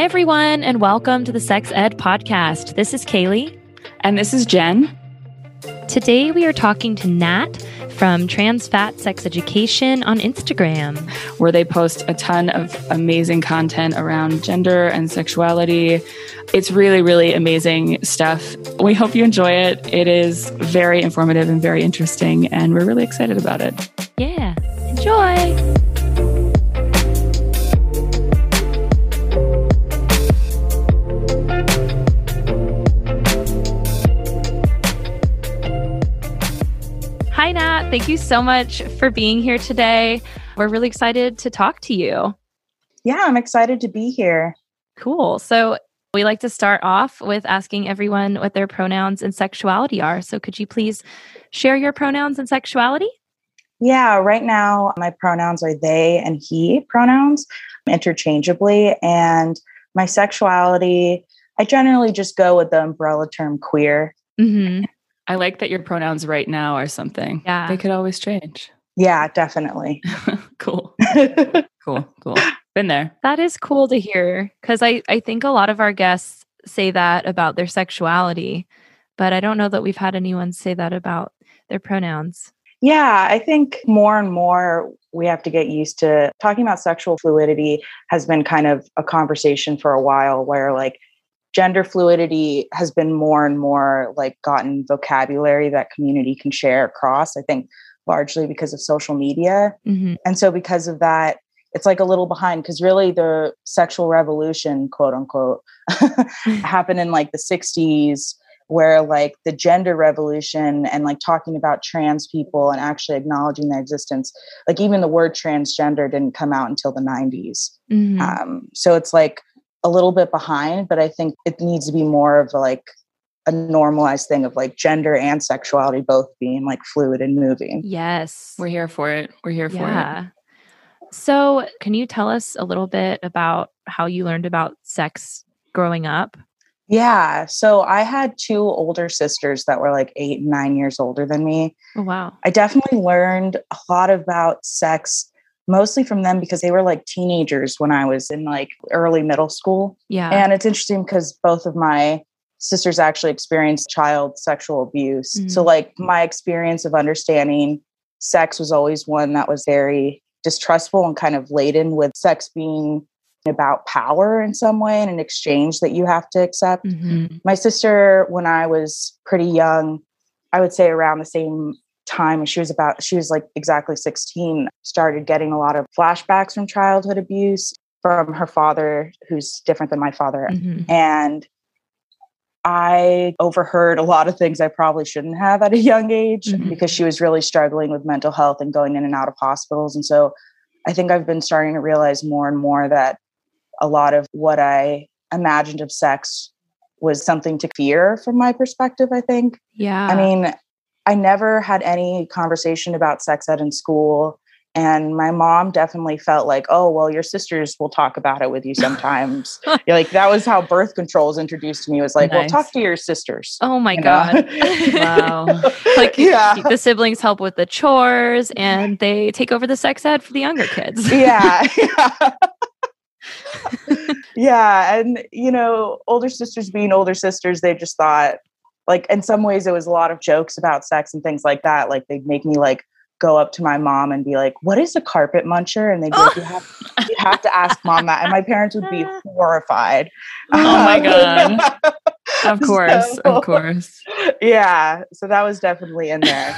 Hi, everyone, and welcome to the Sex Ed Podcast. This is Kaylee. And this is Jen. Today, we are talking to Nat from Trans Fat Sex Education on Instagram, where they post a ton of amazing content around gender and sexuality. It's really, really amazing stuff. We hope you enjoy it. It is very informative and very interesting, and we're really excited about it. Yeah, enjoy. Nat. Thank you so much for being here today. We're really excited to talk to you. Yeah, I'm excited to be here. Cool. So, we like to start off with asking everyone what their pronouns and sexuality are. So, could you please share your pronouns and sexuality? Yeah, right now my pronouns are they and he pronouns interchangeably. And my sexuality, I generally just go with the umbrella term queer. Mm-hmm. I like that your pronouns right now are something. Yeah. They could always change. Yeah, definitely. cool. cool. Cool. Been there. That is cool to hear because I, I think a lot of our guests say that about their sexuality, but I don't know that we've had anyone say that about their pronouns. Yeah, I think more and more we have to get used to talking about sexual fluidity has been kind of a conversation for a while where like gender fluidity has been more and more like gotten vocabulary that community can share across i think largely because of social media mm-hmm. and so because of that it's like a little behind because really the sexual revolution quote unquote happened in like the 60s where like the gender revolution and like talking about trans people and actually acknowledging their existence like even the word transgender didn't come out until the 90s mm-hmm. um, so it's like a little bit behind, but I think it needs to be more of like a normalized thing of like gender and sexuality both being like fluid and moving. Yes. We're here for it. We're here for it. So, can you tell us a little bit about how you learned about sex growing up? Yeah. So, I had two older sisters that were like eight and nine years older than me. Oh, wow. I definitely learned a lot about sex mostly from them because they were like teenagers when I was in like early middle school. Yeah. And it's interesting because both of my sisters actually experienced child sexual abuse. Mm-hmm. So, like, my experience of understanding sex was always one that was very distrustful and kind of laden with sex being about power in some way and an exchange that you have to accept. Mm-hmm. My sister, when I was pretty young, I would say around the same time she was about she was like exactly 16 started getting a lot of flashbacks from childhood abuse from her father who's different than my father mm-hmm. and i overheard a lot of things i probably shouldn't have at a young age mm-hmm. because she was really struggling with mental health and going in and out of hospitals and so i think i've been starting to realize more and more that a lot of what i imagined of sex was something to fear from my perspective i think yeah i mean I never had any conversation about sex ed in school. And my mom definitely felt like, oh, well, your sisters will talk about it with you sometimes. like that was how birth control was introduced to me. Was like, nice. well, talk to your sisters. Oh my god! wow! Like, yeah. the siblings help with the chores, and they take over the sex ed for the younger kids. yeah. yeah. yeah, and you know, older sisters being older sisters, they just thought like in some ways it was a lot of jokes about sex and things like that like they'd make me like go up to my mom and be like what is a carpet muncher? And they'd be like you have, you have to ask mom that and my parents would be horrified. Oh my god. of course so, of course. yeah so that was definitely in there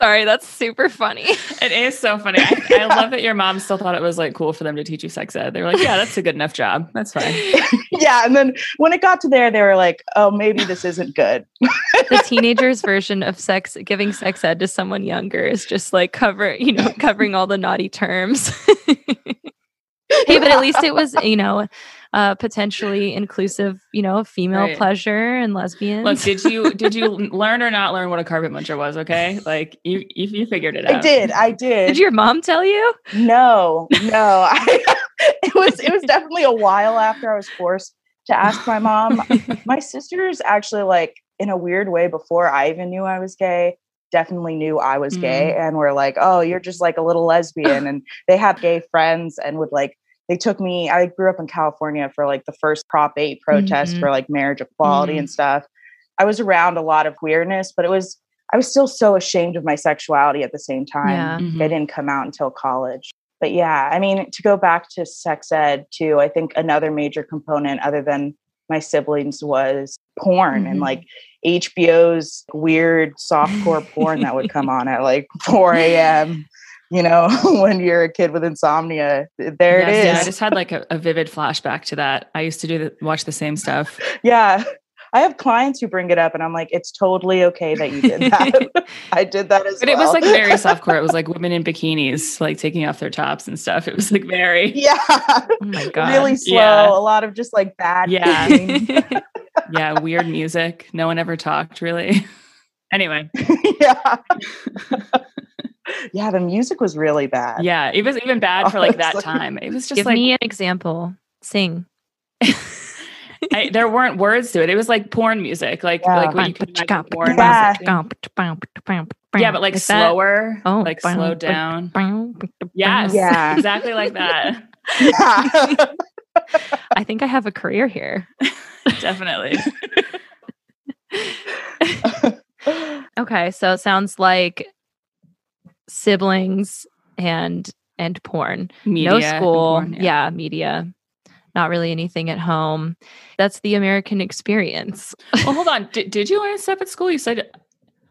Sorry, that's super funny. It is so funny. I, yeah. I, love that your mom still thought it was like cool for them to teach you sex ed. They were like, yeah, that's a good enough job. That's fine. yeah. And then when it got to there, they were like, oh, maybe this isn't good. the teenager's version of sex, giving sex ed to someone younger is just like cover, you know, covering all the naughty terms. hey, but at least it was, you know, uh, potentially inclusive, you know, female right. pleasure and lesbians. Look, did you did you learn or not learn what a carpet muncher was? Okay, like you you, you figured it out. I did. I did. Did your mom tell you? No, no. I, it was it was definitely a while after I was forced to ask my mom. my sisters actually like in a weird way before I even knew I was gay definitely knew I was mm. gay and were like, "Oh, you're just like a little lesbian." and they had gay friends and would like they took me, I grew up in California for like the first Prop 8 protest Mhm. for like marriage equality Mhm. and stuff. I was around a lot of queerness, but it was, I was still so ashamed of my sexuality at the same time. Yeah. Mhm. It didn't come out until college. But yeah, I mean, to go back to sex ed too, I think another major component other than my siblings was porn and Mhm. like HBO's weird softcore porn that would come on at like 4 a.m. You know, when you're a kid with insomnia, there Yes, it Yeah, I just had like a, a vivid flashback to that. I used to do the, watch the same stuff. Yeah. I have clients who bring it up and I'm like, it's totally okay that you did that. I did that as But well. But it was like very softcore. It was like women in bikinis, like taking off their tops and stuff. It was like very, yeah. Oh my god. really slow. Yeah. A lot of just like bad Yeah. yeah, weird music. No one ever talked really. anyway, yeah. yeah, the music was really bad. yeah, it was even bad for like that Honestly. time. It was just Give like me an example. Sing. I, there weren't words to it. It was like porn music, like Yeah. like what you can imagine porn Yeah. music. Yeah, but like, that. slower, Oh, like bum, slowed bum, down. Yes, Yeah. exactly like that. Yeah. I think I have a career here. Definitely. Okay, so it sounds like siblings and and porn. Media no school. porn, yeah. media. Not really anything at home. That's the American experience. well, hold on. Did, did you learn stuff at school? You said,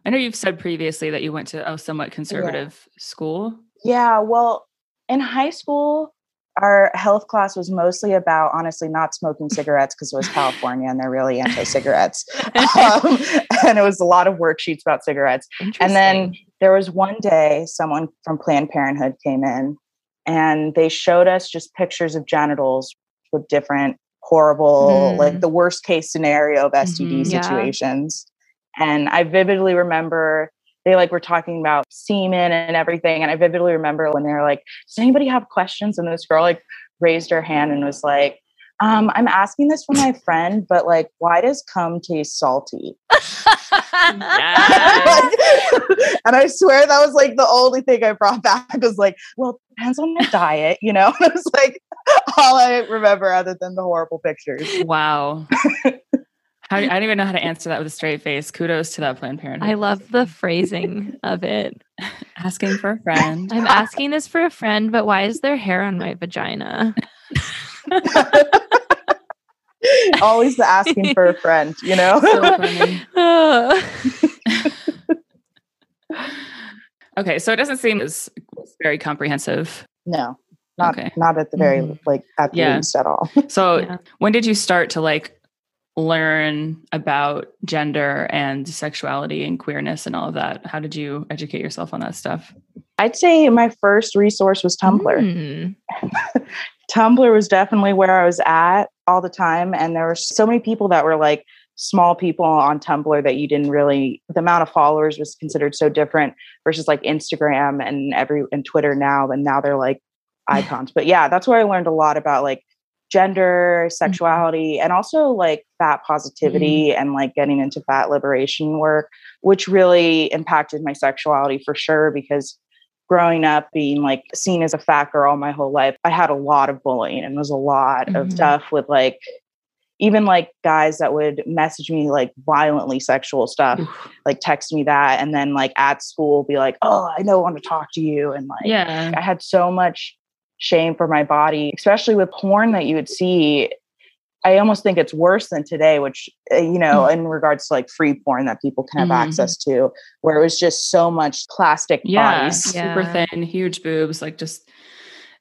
I know you've said previously that you went to a somewhat conservative school. Yeah, well, in high school, our health class was mostly about honestly not smoking cigarettes because it was California and they're really anti cigarettes. um, and it was a lot of worksheets about cigarettes. And then Interesting. There was one day someone from Planned Parenthood came in and they showed us just pictures of genitals with different horrible, Mm. like the worst case scenario of STD Mhm. Yeah. situations. And I vividly remember they like were talking about semen and everything. And I vividly remember when they were like, Does anybody have questions? And this girl like raised her hand and was like, um, I'm asking this for my friend, but like, why does cum taste salty? And I swear that was like the only thing I brought back was like, well, it depends on the diet, you know? And it was like all I remember other than the horrible pictures. wow. How, I don't even know how to answer that with a straight face. Kudos to that Planned Parenthood. I love the phrasing of it. asking for a friend. I'm asking this for a friend, but why is there hair on my vagina? Always the asking for a friend, you know? So Okay, so it doesn't seem as very comprehensive. no, not Okay. not at the very Mhm. like at the Yeah. least at all. So Yeah. when did you start to like learn about gender and sexuality and queerness and all of that? How did you educate yourself on that stuff? I'd say my first resource was Tumblr. Mm. Tumblr was definitely where I was at all the time. And there were so many people that were like small people on Tumblr that you didn't really, the amount of followers was considered so different versus like Instagram and every, and Twitter now. And now they're like icons. But yeah, that's where I learned a lot about like gender, mm-hmm. sexuality, and also like fat positivity mm-hmm. and like getting into fat liberation work, which really impacted my sexuality for sure because growing up being like seen as a fat girl my whole life, I had a lot of bullying and was a lot of Mhm. stuff with like even like guys that would message me like violently sexual stuff, like text me that, and then like at school be like, "Oh, I know, I want to talk to you," and like Yeah. I had so much shame for my body, especially with porn that you would see. I almost think it's worse than today, which, uh, you know, in regards to like free porn that people can have Mhm. access to, where it was just so much plastic Yeah. bodies. Yeah. Super thin, huge boobs, like just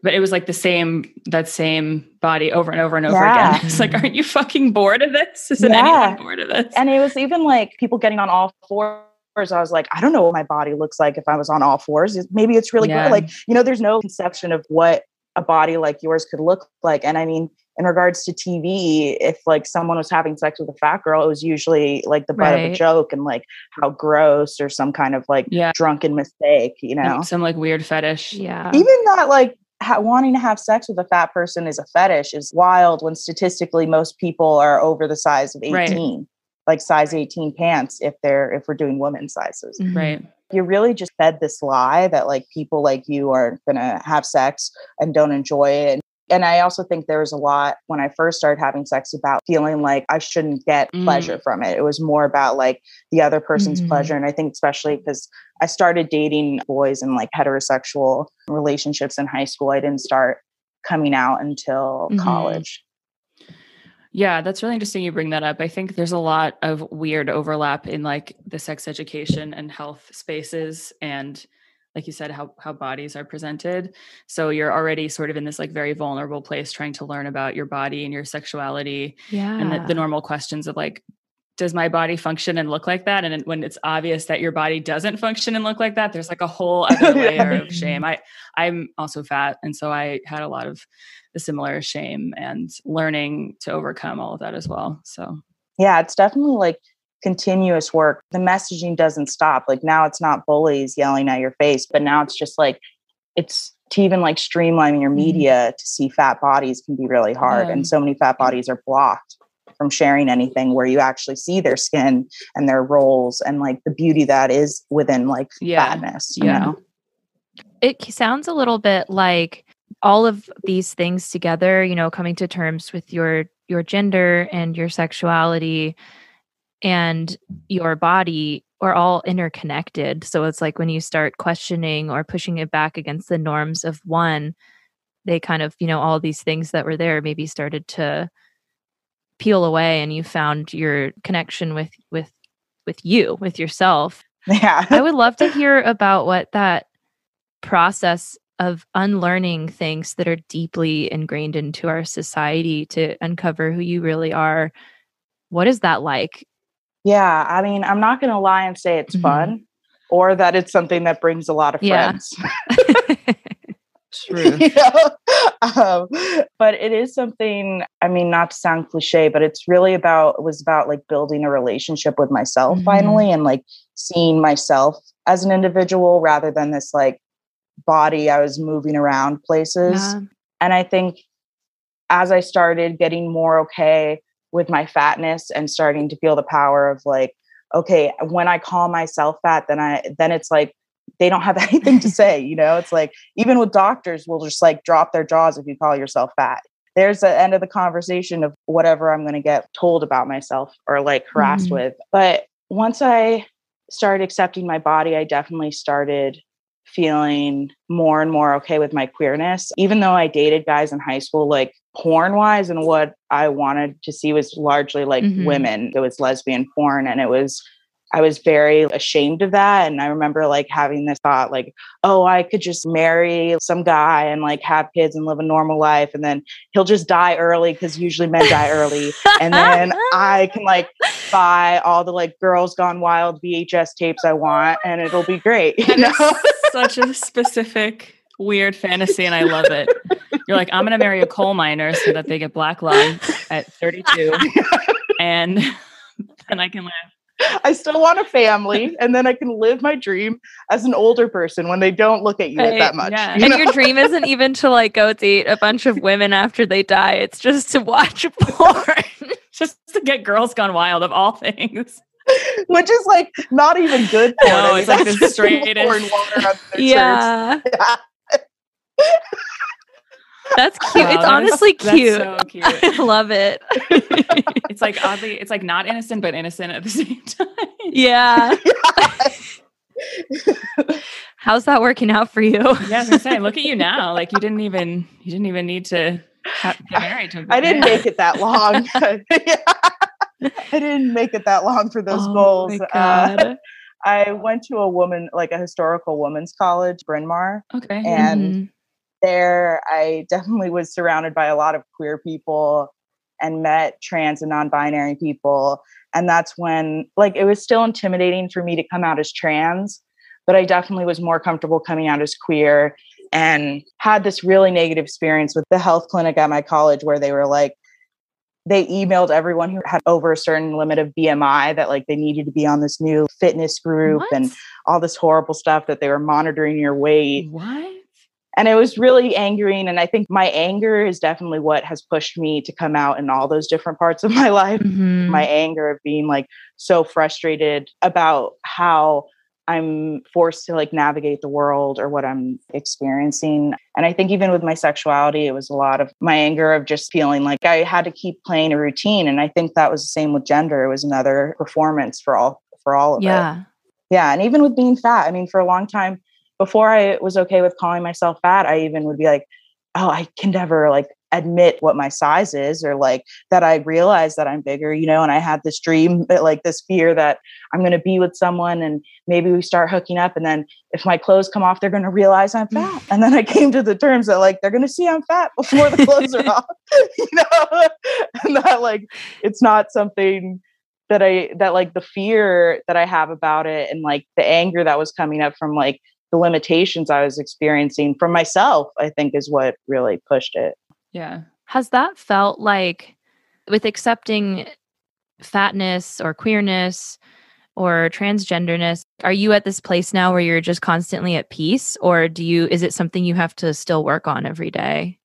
but it was like the same that same body over and over and over Yeah. again. It's like, aren't you fucking bored of this? Isn't Yeah. anyone bored of this? And it was even like people getting on all fours. I was like, I don't know what my body looks like if I was on all fours. Maybe it's really Yeah. good. Like, you know, there's no conception of what a body like yours could look like. And I mean, in regards to TV, if like someone was having sex with a fat girl, it was usually like the butt of a joke and like how gross or some kind of like Yeah. drunken mistake, you know? Some like weird fetish. Yeah. Even that like ha- wanting to have sex with a fat person is a fetish is wild when statistically most people are over the size of 18 Right. like size 18 pants if they're if we're doing women's sizes Mhm. Right. you're really just fed this lie that like people like you are gonna have sex and don't enjoy it and I also think there was a lot when I first started having sex about feeling like I shouldn't get mm. pleasure from it. It was more about like the other person's mm-hmm. pleasure. And I think, especially because I started dating boys in like heterosexual relationships in high school, I didn't start coming out until mm-hmm. college. Yeah, that's really interesting you bring that up. I think there's a lot of weird overlap in like the sex education and health spaces and like you said how how bodies are presented. So you're already sort of in this like very vulnerable place trying to learn about your body and your sexuality yeah and the, the normal questions of like does my body function and look like that? And when it's obvious that your body doesn't function and look like that there's like a whole other layer of shame. I i'm also fat and so i had a lot of the similar shame and learning to overcome all of that as well so. Yeah it's definitely like continuous work. The messaging doesn't stop. Like now it's not bullies yelling at your face, but now it's just like it's to even like streamlining your mm-hmm. media to see fat bodies can be really hard. Yeah. And so many fat bodies are blocked from sharing anything where you actually see their skin and their roles and like the beauty that is within like yeah. fatness. yeah. Know? It sounds a little bit like all of these things together, you know, coming to terms with your your gender and your sexuality and your body are all interconnected. So it's like when you start questioning or pushing it back against the norms of one, they kind of, you know, all these things that were there maybe started to peel away and you found your connection with with with you, with yourself. Yeah. I would love to hear about what that process of unlearning things that are deeply ingrained into our society to uncover who you really are. What is that like? Yeah, I mean, I'm not going to lie and say it's mm-hmm. fun or that it's something that brings a lot of friends. True. you know? um, but it is something, I mean, not to sound cliche, but it's really about, it was about like building a relationship with myself mm-hmm. finally and like seeing myself as an individual rather than this like body I was moving around places. Yeah. And I think as I started getting more okay with my fatness and starting to feel the power of like okay when i call myself fat then i then it's like they don't have anything to say you know it's like even with doctors will just like drop their jaws if you call yourself fat there's the end of the conversation of whatever i'm going to get told about myself or like harassed mm-hmm. with but once i started accepting my body i definitely started feeling more and more okay with my queerness. Even though I dated guys in high school, like porn wise, and what I wanted to see was largely like mm-hmm. women. It was lesbian porn, and it was I was very ashamed of that. And I remember like having this thought, like, oh, I could just marry some guy and like have kids and live a normal life. And then he'll just die early because usually men die early. And then I can like buy all the like girls gone wild VHS tapes I want and it'll be great. You know? such a specific weird fantasy and I love it. You're like, I'm gonna marry a coal miner so that they get black lung at 32 and then I can live I still want a family, and then I can live my dream as an older person when they don't look at you right, that much. Yeah. You and know? your dream isn't even to like go date a bunch of women after they die. It's just to watch porn, just to get girls gone wild of all things. Which is like not even good porn. No, it's like the straightest. yeah. yeah. That's cute. Wow, it's honestly cute. So cute. I love it. it's like oddly, it's like not innocent, but innocent at the same time. Yeah. How's that working out for you? Yeah, I was say, look at you now. Like you didn't even you didn't even need to get married to. I didn't make it that long. I didn't make it that long for those oh goals. Uh, I went to a woman, like a historical woman's college, Bryn Mawr. Okay. And mm-hmm there, I definitely was surrounded by a lot of queer people and met trans and non binary people. And that's when, like, it was still intimidating for me to come out as trans, but I definitely was more comfortable coming out as queer and had this really negative experience with the health clinic at my college where they were like, they emailed everyone who had over a certain limit of BMI that like they needed to be on this new fitness group what? and all this horrible stuff that they were monitoring your weight. What? And it was really angering and i think my anger is definitely what has pushed me to come out in all those different parts of my life mm-hmm. my anger of being like so frustrated about how I'm forced to like navigate the world or what I'm experiencing. And I think even with my sexuality, it was a lot of my anger of just feeling like I had to keep playing a routine. And I think that was the same with gender. It was another performance for all for all of yeah. it. Yeah. And even with being fat, I mean, for a long time before I was okay with calling myself fat, I even would be like, oh, I can never like admit what my size is or like that I realize that I'm bigger, you know, and I had this dream, like this fear that I'm going to be with someone and maybe we start hooking up. And then if my clothes come off, they're going to realize I'm mm. fat. And then I came to the terms that like they're going to see I'm fat before the clothes are off, you know, and that like it's not something that I, that like the fear that I have about it and like the anger that was coming up from like the limitations I was experiencing from myself, I think is what really pushed it. Yeah. Has that felt like with accepting fatness or queerness or transgenderness, are you at this place now where you're just constantly at peace or do you is it something you have to still work on every day?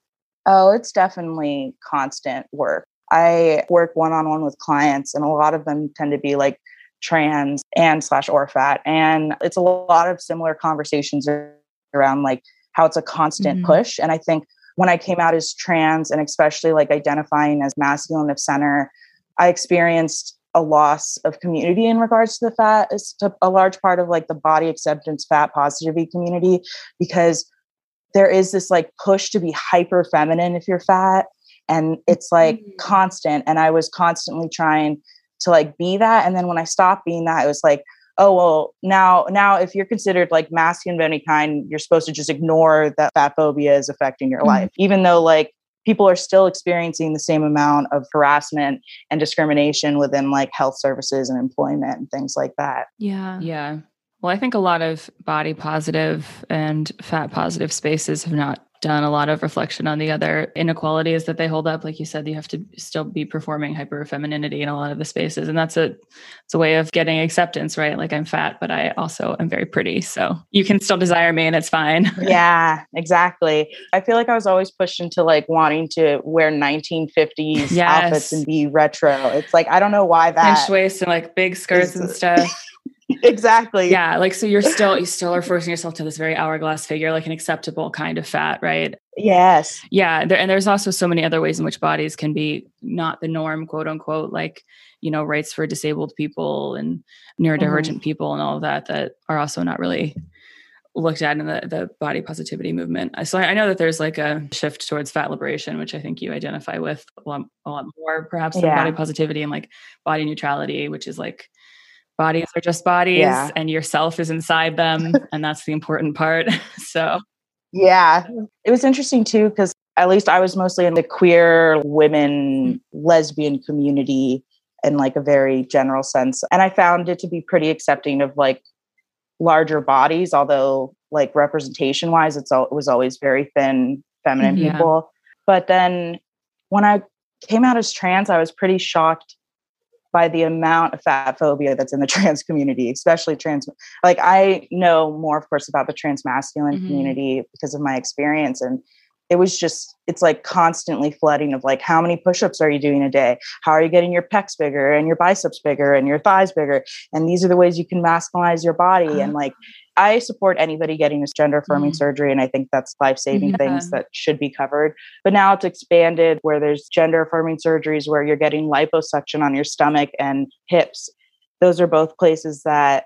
Oh, it's definitely constant work. I work one on one with clients, and a lot of them tend to be like trans and slash or fat. And it's a lot of similar conversations around like how it's a constant mm-hmm. push. And I think when I came out as trans and especially like identifying as masculine of center, I experienced a loss of community in regards to the fat is a large part of like the body acceptance fat positivity community because there is this like push to be hyper feminine if you're fat and it's like mm-hmm. constant and i was constantly trying to like be that and then when i stopped being that it was like oh well now now if you're considered like masculine of any kind you're supposed to just ignore that fat phobia is affecting your mm-hmm. life. Even though like people are still experiencing the same amount of harassment and discrimination within like health services and employment and things like that. Yeah. Yeah well i think a lot of body positive and fat positive spaces have not done a lot of reflection on the other inequalities that they hold up. Like you said, you have to still be performing hyper femininity in a lot of the spaces. And that's a it's a way of getting acceptance, right? Like I'm fat, but I also am very pretty. So you can still desire me and it's fine. yeah, exactly. I feel like I was always pushed into like wanting to wear 1950s yes. outfits and be retro. It's like I don't know why that Pinch waist and like big skirts and stuff. exactly. Yeah. Like, so you're still, you still are forcing yourself to this very hourglass figure, like an acceptable kind of fat, right? Yes. Yeah. There, and there's also so many other ways in which bodies can be not the norm, quote unquote, like, you know, rights for disabled people and neurodivergent mm-hmm. people and all of that, that are also not really looked at in the, the body positivity movement. So I, I know that there's like a shift towards fat liberation, which I think you identify with a lot, a lot more perhaps than yeah. body positivity and like body neutrality, which is like bodies are just bodies yeah. and yourself is inside them and that's the important part so yeah it was interesting too because at least i was mostly in the queer women mm-hmm. lesbian community in like a very general sense and i found it to be pretty accepting of like larger bodies although like representation wise it's all, it was always very thin feminine yeah. people but then when i came out as trans i was pretty shocked by the amount of fat phobia that's in the trans community, especially trans. Like I know more, of course, about the trans masculine mm-hmm. community because of my experience, and it was just it's like constantly flooding of like how many push-ups are you doing a day how are you getting your pecs bigger and your biceps bigger and your thighs bigger and these are the ways you can masculinize your body uh-huh. and like I support anybody getting this gender affirming mm. surgery, and I think that's life saving yeah. things that should be covered. But now it's expanded where there's gender affirming surgeries where you're getting liposuction on your stomach and hips. Those are both places that,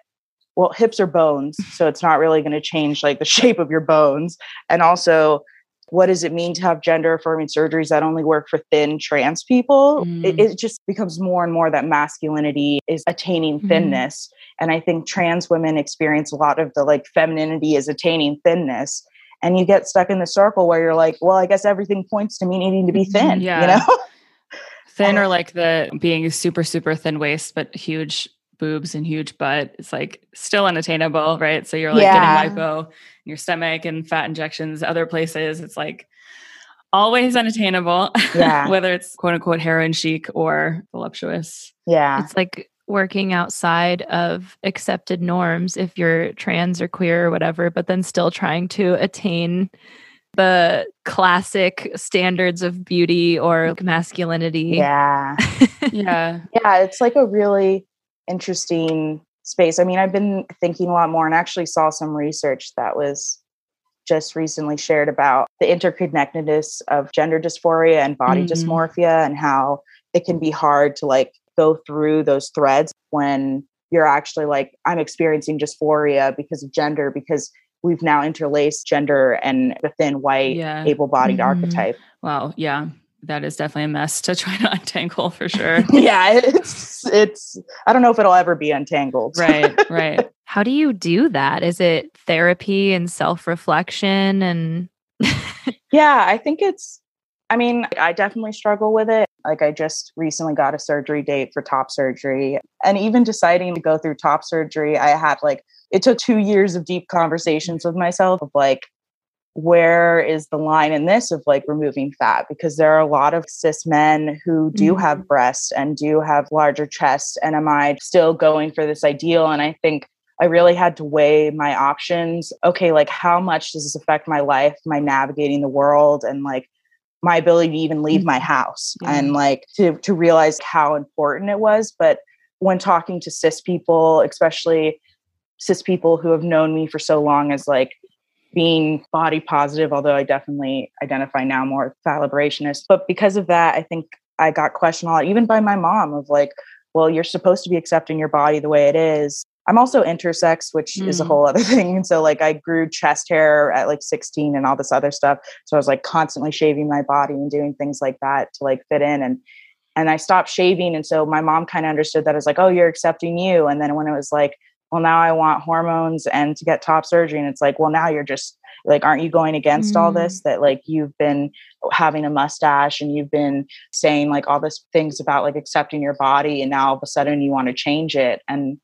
well, hips are bones, so it's not really going to change like the shape of your bones. And also, what does it mean to have gender affirming surgeries that only work for thin trans people? Mm. It, it, just becomes more and more that masculinity is attaining mm-hmm. thinness. Mm. And I think trans women experience a lot of the like femininity is attaining thinness. And you get stuck in the circle where you're like, well, I guess everything points to me needing to be mm-hmm. thin, yeah. you know? thin or like the being super, super thin waist, but huge boobs and huge butt it's like still unattainable, right? So you're like yeah. getting lipo in your stomach and fat injections other places. It's like always unattainable. Yeah. Whether it's quote unquote heroin chic or voluptuous. Yeah. It's like working outside of accepted norms if you're trans or queer or whatever, but then still trying to attain the classic standards of beauty or masculinity. Yeah. yeah. Yeah. It's like a really interesting space. I mean, I've been thinking a lot more and actually saw some research that was just recently shared about the interconnectedness of gender dysphoria and body mm. dysmorphia and how it can be hard to like go through those threads when you're actually like i'm experiencing dysphoria because of gender because we've now interlaced gender and the thin white yeah. able-bodied mm-hmm. archetype wow yeah that is definitely a mess to try to untangle for sure yeah it's it's i don't know if it'll ever be untangled right right how do you do that is it therapy and self-reflection and yeah i think it's I mean, I definitely struggle with it. Like, I just recently got a surgery date for top surgery. And even deciding to go through top surgery, I had like, it took two years of deep conversations with myself of like, where is the line in this of like removing fat? Because there are a lot of cis men who do mm-hmm. have breasts and do have larger chests. And am I still going for this ideal? And I think I really had to weigh my options. Okay, like how much does this affect my life, my navigating the world, and like my ability to even leave my mm-hmm. house yeah. and like to to realize how important it was but when talking to cis people especially cis people who have known me for so long as like being body positive although i definitely identify now more fat liberationist but because of that i think i got questioned a lot even by my mom of like well you're supposed to be accepting your body the way it is I'm also intersex, which mm. is a mm. whole other thing. And so like I grew chest hair at like 16 and all this other stuff. So I was like constantly shaving my body and doing things like that to like fit in. And and I stopped shaving. And so my mom kind of understood that as like, oh, you're accepting you. And then when it was like, well, now I want hormones and to get top surgery. And it's like, well, now you're just like, aren't you going against mm. all this? That like you've been having a mustache and you've been saying like all this things about like accepting your body. And now all of a sudden you want to change it. And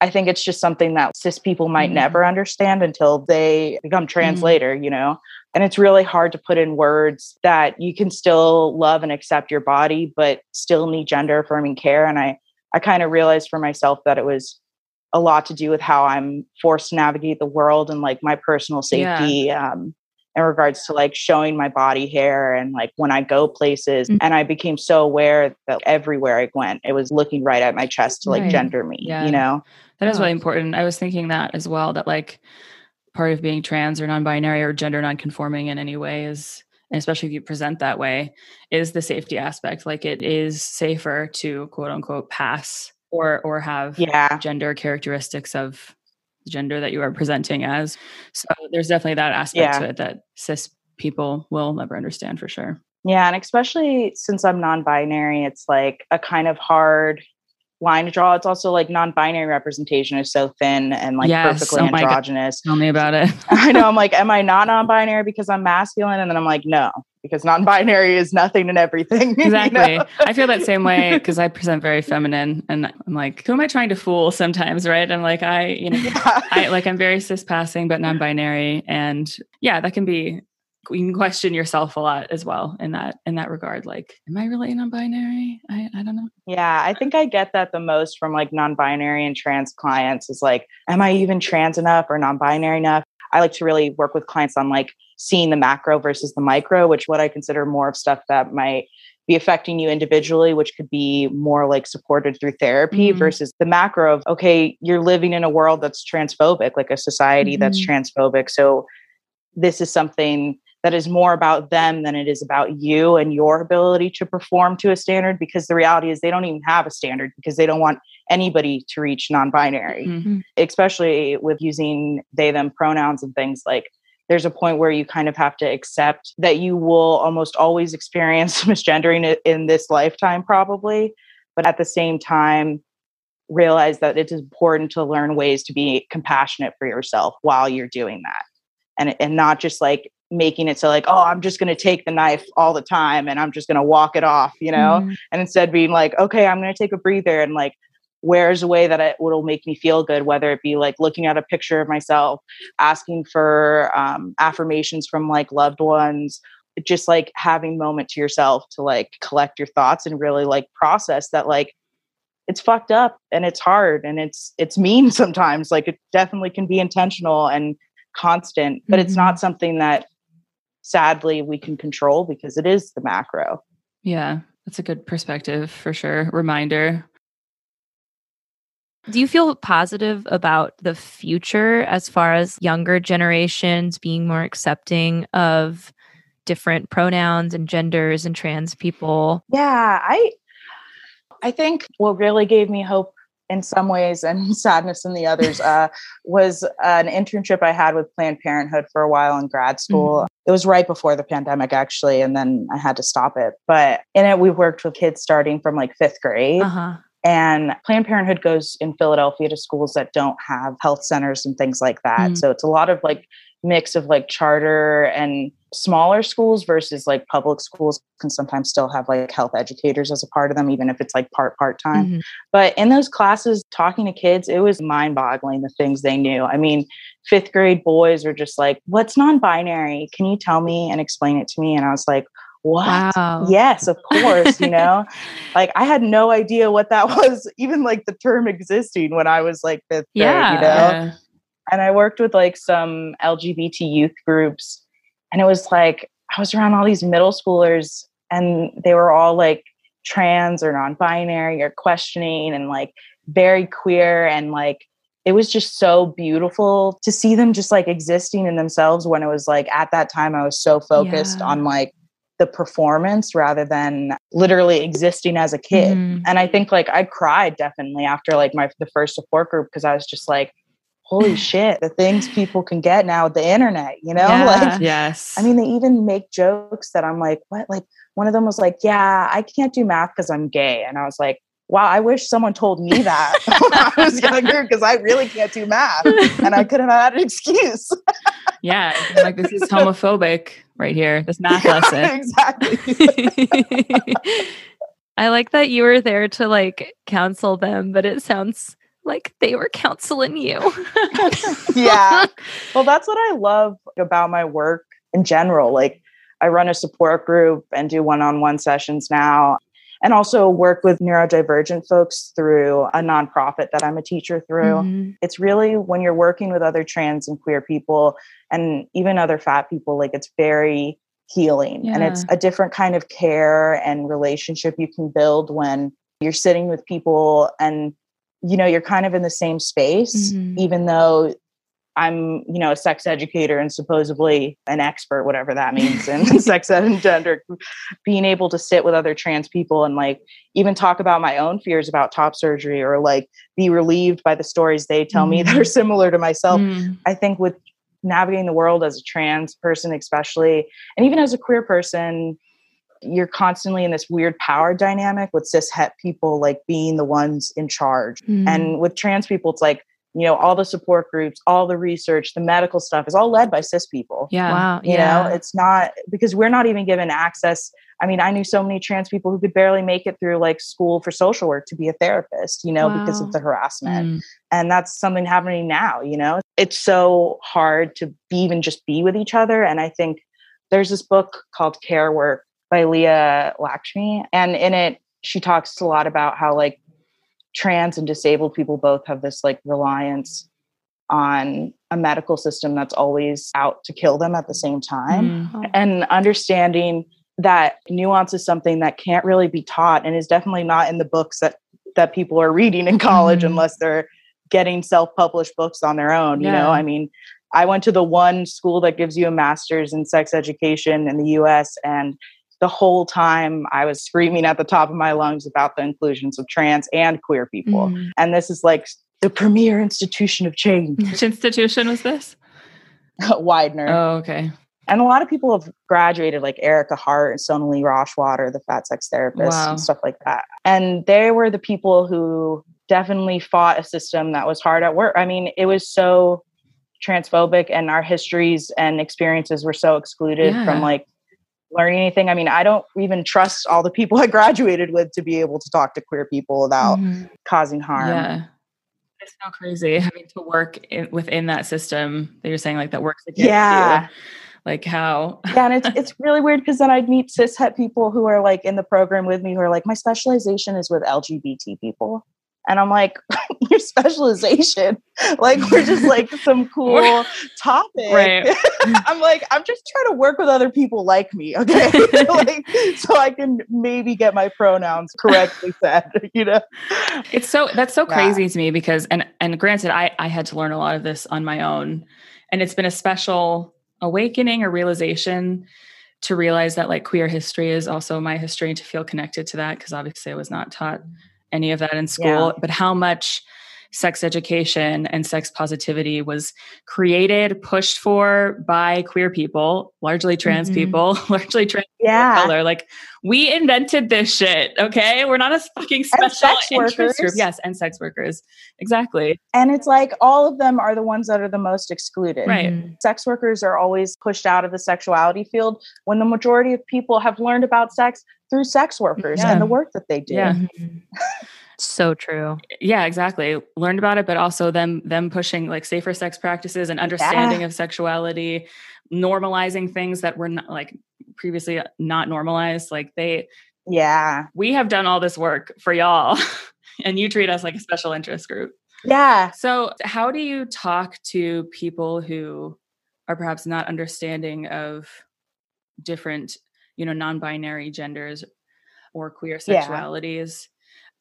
I think it's just something that cis people might mm-hmm. never understand until they become trans mm-hmm. later, you know? And it's really hard to put in words that you can still love and accept your body, but still need gender affirming care. And I, I kind of realized for myself that it was a lot to do with how I'm forced to navigate the world and like my personal safety. Yeah. Um, in regards to like showing my body hair and like when I go places. Mm-hmm. And I became so aware that everywhere I went, it was looking right at my chest to like right. gender me, yeah. you know? That is really important. I was thinking that as well, that like part of being trans or non-binary or gender non-conforming in any way is and especially if you present that way is the safety aspect like it is safer to quote unquote pass or or have yeah. gender characteristics of the gender that you are presenting as so there's definitely that aspect yeah. to it that cis people will never understand for sure yeah and especially since i'm non-binary it's like a kind of hard line to draw. It's also like non-binary representation is so thin and like yes. perfectly oh androgynous. Tell me about it. I know. I'm like, am I not non-binary because I'm masculine? And then I'm like, no, because non-binary is nothing and everything. Exactly. You know? I feel that same way because I present very feminine, and I'm like, who am I trying to fool? Sometimes, right? I'm like, I, you know, yeah. I like I'm very cis passing, but non-binary, and yeah, that can be you can question yourself a lot as well in that in that regard like am i really non-binary i i don't know yeah i think i get that the most from like non-binary and trans clients is like am i even trans enough or non-binary enough i like to really work with clients on like seeing the macro versus the micro which what i consider more of stuff that might be affecting you individually, which could be more like supported through therapy mm-hmm. versus the macro of, okay, you're living in a world that's transphobic, like a society mm-hmm. that's transphobic. So this is something that is more about them than it is about you and your ability to perform to a standard because the reality is they don't even have a standard because they don't want anybody to reach non-binary mm-hmm. especially with using they them pronouns and things like there's a point where you kind of have to accept that you will almost always experience misgendering in this lifetime probably but at the same time realize that it's important to learn ways to be compassionate for yourself while you're doing that and and not just like making it so like oh i'm just going to take the knife all the time and i'm just going to walk it off you know mm. and instead being like okay i'm going to take a breather and like where's a way that it will make me feel good whether it be like looking at a picture of myself asking for um, affirmations from like loved ones just like having moment to yourself to like collect your thoughts and really like process that like it's fucked up and it's hard and it's it's mean sometimes like it definitely can be intentional and constant but mm-hmm. it's not something that sadly we can control because it is the macro. Yeah, that's a good perspective for sure. Reminder Do you feel positive about the future as far as younger generations being more accepting of different pronouns and genders and trans people? Yeah, I I think what really gave me hope in some ways and sadness in the others uh, was an internship I had with Planned Parenthood for a while in grad school. Mm-hmm. It was right before the pandemic, actually, and then I had to stop it. But in it, we worked with kids starting from like fifth grade. Uh-huh. And Planned Parenthood goes in Philadelphia to schools that don't have health centers and things like that. Mm-hmm. So it's a lot of like mix of like charter and smaller schools versus like public schools can sometimes still have like health educators as a part of them even if it's like part part time mm-hmm. but in those classes talking to kids it was mind boggling the things they knew. I mean fifth grade boys are just like what's non-binary? Can you tell me and explain it to me? And i was like what? Wow. yes of course you know? Like i had no idea what that was even like the term existing when i was like fifth yeah. grade you know and I worked with like some LGBT youth groups. And it was like, I was around all these middle schoolers and they were all like trans or non binary or questioning and like very queer. And like, it was just so beautiful to see them just like existing in themselves when it was like at that time I was so focused yeah. on like the performance rather than literally existing as a kid. Mm. And I think like I cried definitely after like my the first support group because I was just like holy shit, the things people can get now with the internet, you know? Yeah, like, yes. I mean, they even make jokes that I'm like, what? Like, one of them was like, yeah, I can't do math because I'm gay. And I was like, wow, I wish someone told me that when I was younger because I really can't do math and I couldn't have had an excuse. yeah. Like, this is homophobic right here, this math lesson. exactly. I like that you were there to like counsel them, but it sounds like they were counseling you. yeah. Well, that's what I love about my work in general. Like, I run a support group and do one on one sessions now, and also work with neurodivergent folks through a nonprofit that I'm a teacher through. Mm-hmm. It's really when you're working with other trans and queer people and even other fat people, like, it's very healing yeah. and it's a different kind of care and relationship you can build when you're sitting with people and you know you're kind of in the same space mm-hmm. even though i'm you know a sex educator and supposedly an expert whatever that means in sex ed and gender being able to sit with other trans people and like even talk about my own fears about top surgery or like be relieved by the stories they tell mm-hmm. me that are similar to myself mm-hmm. i think with navigating the world as a trans person especially and even as a queer person you're constantly in this weird power dynamic with cis het people like being the ones in charge. Mm. And with trans people, it's like, you know, all the support groups, all the research, the medical stuff is all led by cis people. Yeah. Wow. You yeah. know, it's not because we're not even given access. I mean, I knew so many trans people who could barely make it through like school for social work to be a therapist, you know, wow. because of the harassment. Mm. And that's something happening now, you know. It's so hard to be even just be with each other. And I think there's this book called Care Work by Leah Lakshmi. And in it, she talks a lot about how like trans and disabled people both have this like reliance on a medical system that's always out to kill them at the same time. Mm-hmm. And understanding that nuance is something that can't really be taught and is definitely not in the books that that people are reading in college mm-hmm. unless they're getting self-published books on their own yeah. you know i mean i went to the one school that gives you a master's in sex education in the us and the whole time I was screaming at the top of my lungs about the inclusions of trans and queer people. Mm. And this is like the premier institution of change. Which institution was this? Widener. Oh, okay. And a lot of people have graduated, like Ericka Hart and Sonalee Rashatwar, the fat sex therapist, wow. and stuff like that. And they were the people who definitely fought a system that was hard at work. I mean, it was so transphobic, and our histories and experiences were so excluded yeah. from like learning anything. I mean, I don't even trust all the people I graduated with to be able to talk to queer people without mm-hmm. causing harm. Yeah. It's so crazy having to work in, within that system that you're saying like that works against yeah. you. Like how Yeah, and it's it's really weird because then I'd meet cis het people who are like in the program with me who are like, my specialization is with LGBT people. And I'm like, your specialization. Like we're just like some cool topic. Right. I'm like, I'm just trying to work with other people like me, okay? like so I can maybe get my pronouns correctly said, you know. It's so that's so crazy to me because and and granted I I had to learn a lot of this on my own and it's been a special awakening or realization to realize that like queer history is also my history and to feel connected to that because obviously I was not taught any of that in school, yeah. but how much sex education and sex positivity was created, pushed for by queer people, largely trans mm-hmm. people, largely trans yeah. color. Like we invented this shit. Okay. We're not a fucking special interest workers. group. Yes. And sex workers. Exactly. And it's like all of them are the ones that are the most excluded. Right. Mm-hmm. Sex workers are always pushed out of the sexuality field when the majority of people have learned about sex through sex workers yeah. and the work that they do. Yeah. So true. Yeah, exactly. Learned about it, but also them them pushing like safer sex practices and understanding yeah. of sexuality, normalizing things that were not like previously not normalized. Like they Yeah. We have done all this work for y'all and you treat us like a special interest group. Yeah. So, how do you talk to people who are perhaps not understanding of different you know non-binary genders or queer sexualities yeah.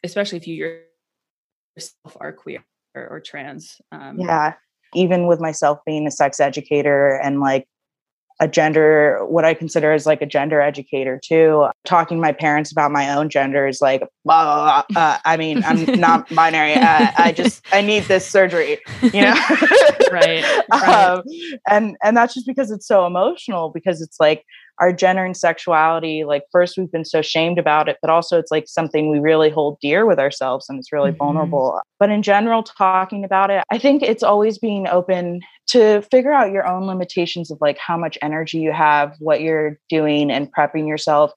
Especially if you yourself are queer or, or trans um, yeah even with myself being a sex educator and like a gender what i consider as like a gender educator too talking to my parents about my own gender is like blah, blah, blah. Uh, i mean i'm not binary uh, i just i need this surgery you know right, right. Um, and and that's just because it's so emotional because it's like our gender and sexuality like first we've been so shamed about it but also it's like something we really hold dear with ourselves and it's really mm-hmm. vulnerable. But in general talking about it i think it's always being open to figure out your own limitations of like how much energy you have what you're doing and prepping yourself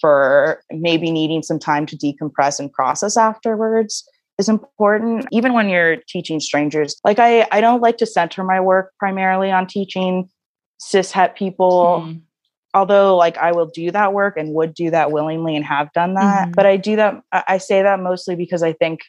for maybe needing some time to decompress and process afterwards is important. Even when you're teaching strangers like i i don't like to center my work primarily on teaching cis het people mm although like I will do that work and would do that willingly and have done that. Mm-hmm. But I do that, I say that mostly because I think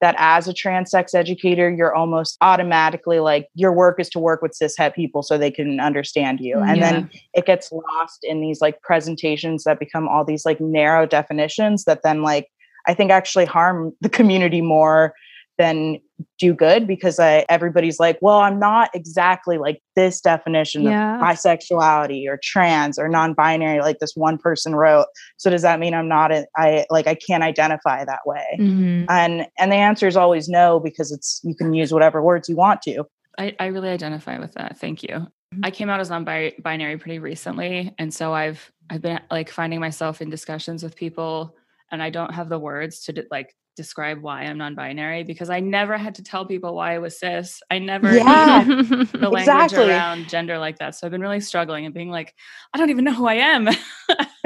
that as a trans sex educator, you're almost automatically like your work is to work with cis het people so they can understand you. And yeah. then it gets lost in these like presentations that become all these like narrow definitions that then like I think actually harm the community more than do good because I, everybody's like, well, I'm not exactly like this definition yeah. of bisexuality or trans or non-binary like this one person wrote. So does that mean I'm not a, I like I can't identify that way? Mm-hmm. And and the answer is always no because it's you can use whatever words you want to. I, I really identify with that. Thank you. Mm-hmm. I came out as non-binary pretty recently, and so I've I've been like finding myself in discussions with people, and I don't have the words to like describe why I'm non-binary because I never had to tell people why I was cis. I never yeah, the language exactly. around gender like that. So I've been really struggling and being like, I don't even know who I am.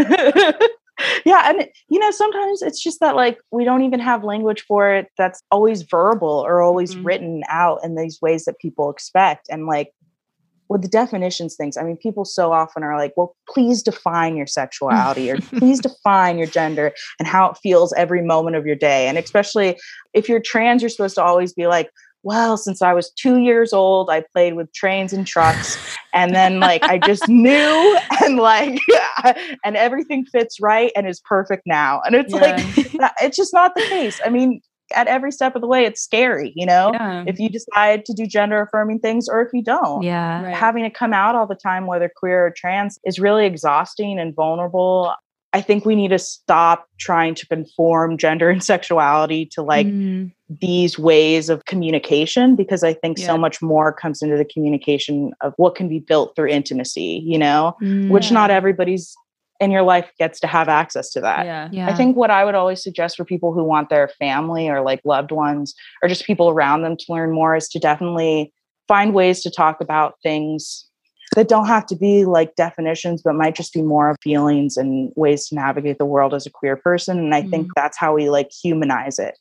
yeah, and you know, sometimes it's just that like we don't even have language for it that's always verbal or always mm-hmm. written out in these ways that people expect. And like with the definitions things i mean people so often are like well please define your sexuality or please define your gender and how it feels every moment of your day. And especially if you're trans you're supposed to always be like well since i was two years old i played with trains and trucks and then like i just knew and like and everything fits right and is perfect now. And it's yeah. like it's just not the case. I mean at every step of the way it's scary you know yeah. if you decide to do gender affirming things or if you don't yeah right. having to come out all the time whether queer or trans is really exhausting and vulnerable i think we need to stop trying to conform gender and sexuality to like mm. these ways of communication because i think yeah. so much more comes into the communication of what can be built through intimacy you know mm. which not everybody's in your life gets to have access to that. Yeah. yeah. I think what I would always suggest for people who want their family or like loved ones or just people around them to learn more is to definitely find ways to talk about things that don't have to be like definitions, but might just be more of feelings and ways to navigate the world as a queer person. And I mm think that's how we like humanize it.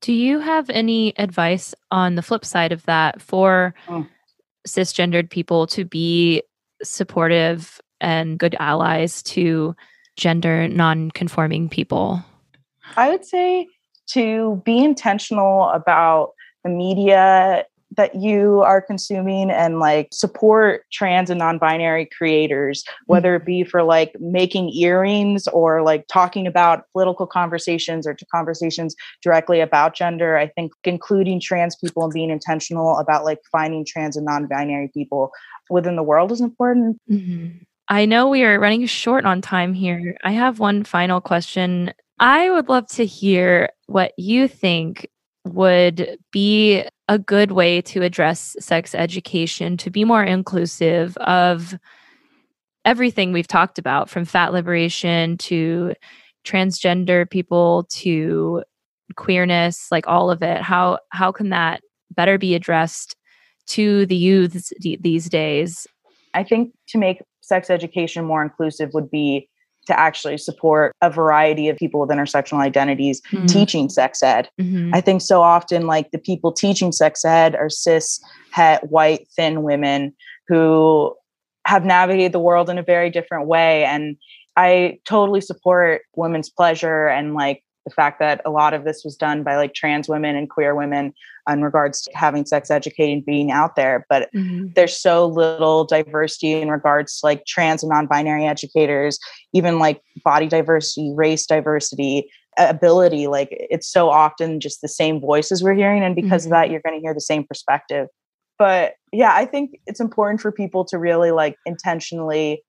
Do you have any advice on the flip side of that for mm. cisgendered people to be supportive and good allies to gender non-conforming people? I would say to be intentional about the media that you are consuming and like support trans and non-binary creators whether it be for like making earrings or like talking about political conversations or to conversations directly about gender i think including trans people and being intentional about like finding trans and non-binary people within the world is important mm-hmm. I know we are running short on time here. I have one final question. I would love to hear what you think would be a good way to address sex education to be more inclusive of everything we've talked about from fat liberation to transgender people to queerness like all of it. How how can that better be addressed to the youths d- these days? I think to make sex education more inclusive would be to actually support a variety of people with intersectional identities mm-hmm. teaching sex ed. Mm-hmm. I think so often, like the people teaching sex ed are cis, het, white, thin women who have navigated the world in a very different way. And I totally support women's pleasure and like the fact that a lot of this was done by like trans women and queer women in regards to having sex educating being out there but mm-hmm. there's so little diversity in regards to like trans and non-binary educators even like body diversity race diversity ability like it's so often just the same voices we're hearing and because mm-hmm. of that you're going to hear the same perspective but yeah i think it's important for people to really like intentionally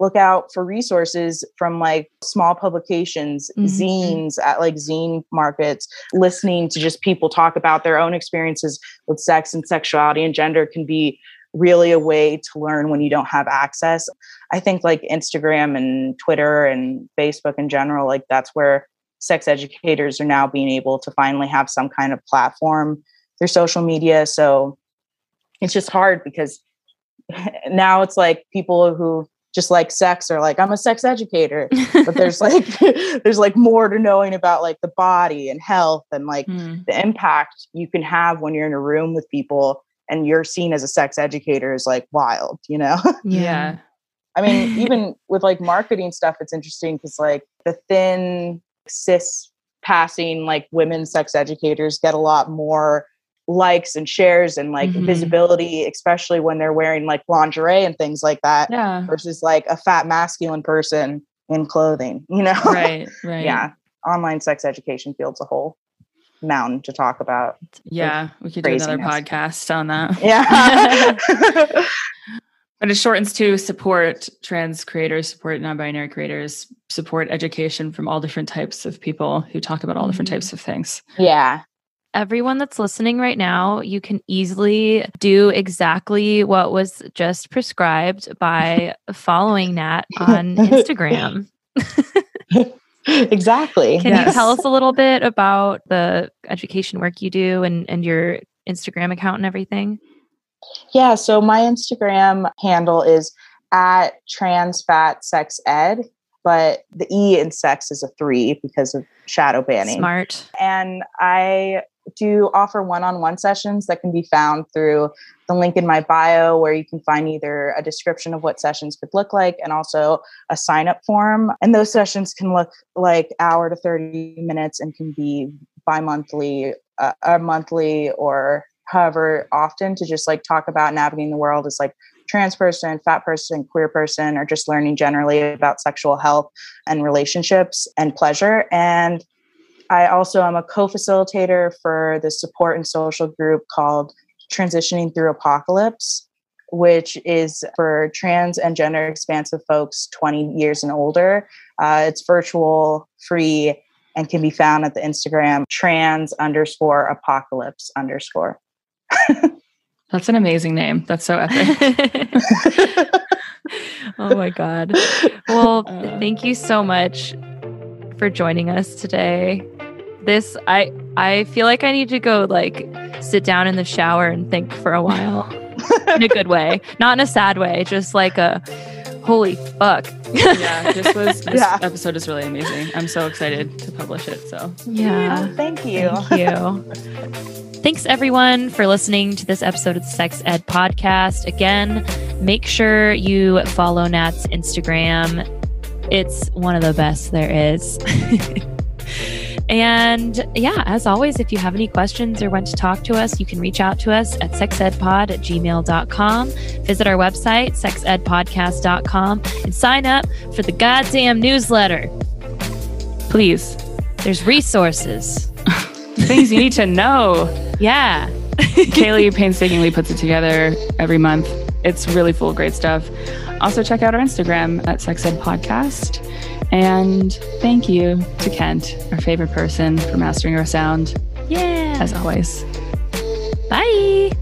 look out for resources from like small publications, mm-hmm. zines at like zine markets, listening to just people talk about their own experiences with sex and sexuality and gender can be really a way to learn when you don't have access. I think like Instagram and Twitter and Facebook in general, like that's where sex educators are now being able to finally have some kind of platform through social media. So it's just hard because now it's like people who just like sex or like I'm a sex educator. but there's like there's like more to knowing about like the body and health and like mm. the impact you can have when you're in a room with people and you're seen as a sex educator is like wild, you know? Yeah. I mean, even with like marketing stuff, it's interesting because like the thin cis passing like women sex educators get a lot more likes and shares and like mm-hmm. visibility, especially when they're wearing like lingerie and things like that, yeah. versus like a fat masculine person in clothing, you know? Right, right. yeah. Online sex education field's a whole mountain to talk about. Yeah, we could craziness. do another podcast on that. Yeah. but it shortens to support trans creators, support non-binary creators, support education from all different types of people who talk about all different mm-hmm. types of things. Yeah everyone that's listening right now, you can easily do exactly what was just prescribed by following Nat on Instagram. exactly. Can yes. you tell us a little bit about the education work you do and, and your Instagram account and everything? Yeah, so my Instagram handle is at trans fat sex ed but the E in sex is a three because of shadow banning. Smart. And I do offer one-on-one sessions that can be found through the link in my bio where you can find either a description of what sessions could look like and also a sign up form. And those sessions can look like hour to 30 minutes and can be bi-monthly uh, or monthly or however often to just like talk about navigating the world as like trans person fat person queer person or just learning generally about sexual health and relationships and pleasure. And I also am a co facilitator for the support and social group called Transitioning Through Apocalypse, which is for trans and gender expansive folks 20 years and older. Uh, it's virtual, free, and can be found at the Instagram trans underscore apocalypse underscore. That's an amazing name. That's so epic. oh my God. Well, uh, thank you so much for joining us today this I I feel like I need to go like sit down in the shower and think for a while. in a good way. Not in a sad way, just like a holy fuck. yeah, this was this yeah. episode is really amazing. I'm so excited to publish it. So yeah. Thank you. Thank you. Thanks everyone for listening to this episode of the Sex Ed Podcast. Again, make sure you follow Nat's Instagram. It's one of the best there is. And yeah, as always, if you have any questions or want to talk to us, you can reach out to us at sexedpod at gmail.com. Visit our website, sexedpodcast.com, and sign up for the goddamn newsletter. Please. There's resources. Things you need to know. Yeah. Kaylee painstakingly puts it together every month. It's really full of great stuff. Also, check out our Instagram at Sex Ed Podcast. And thank you to Kent, our favorite person, for mastering our sound. Yeah. As always. Bye.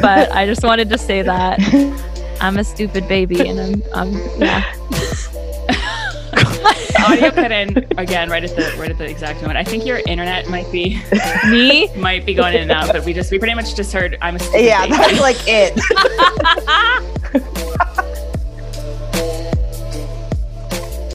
but I just wanted to say that I'm a stupid baby and I'm, I'm yeah. Audio cut in again right at the right at the exact moment. I think your internet might be me might be going in and out, but we just we pretty much just heard I'm a yeah, baby. that's like it.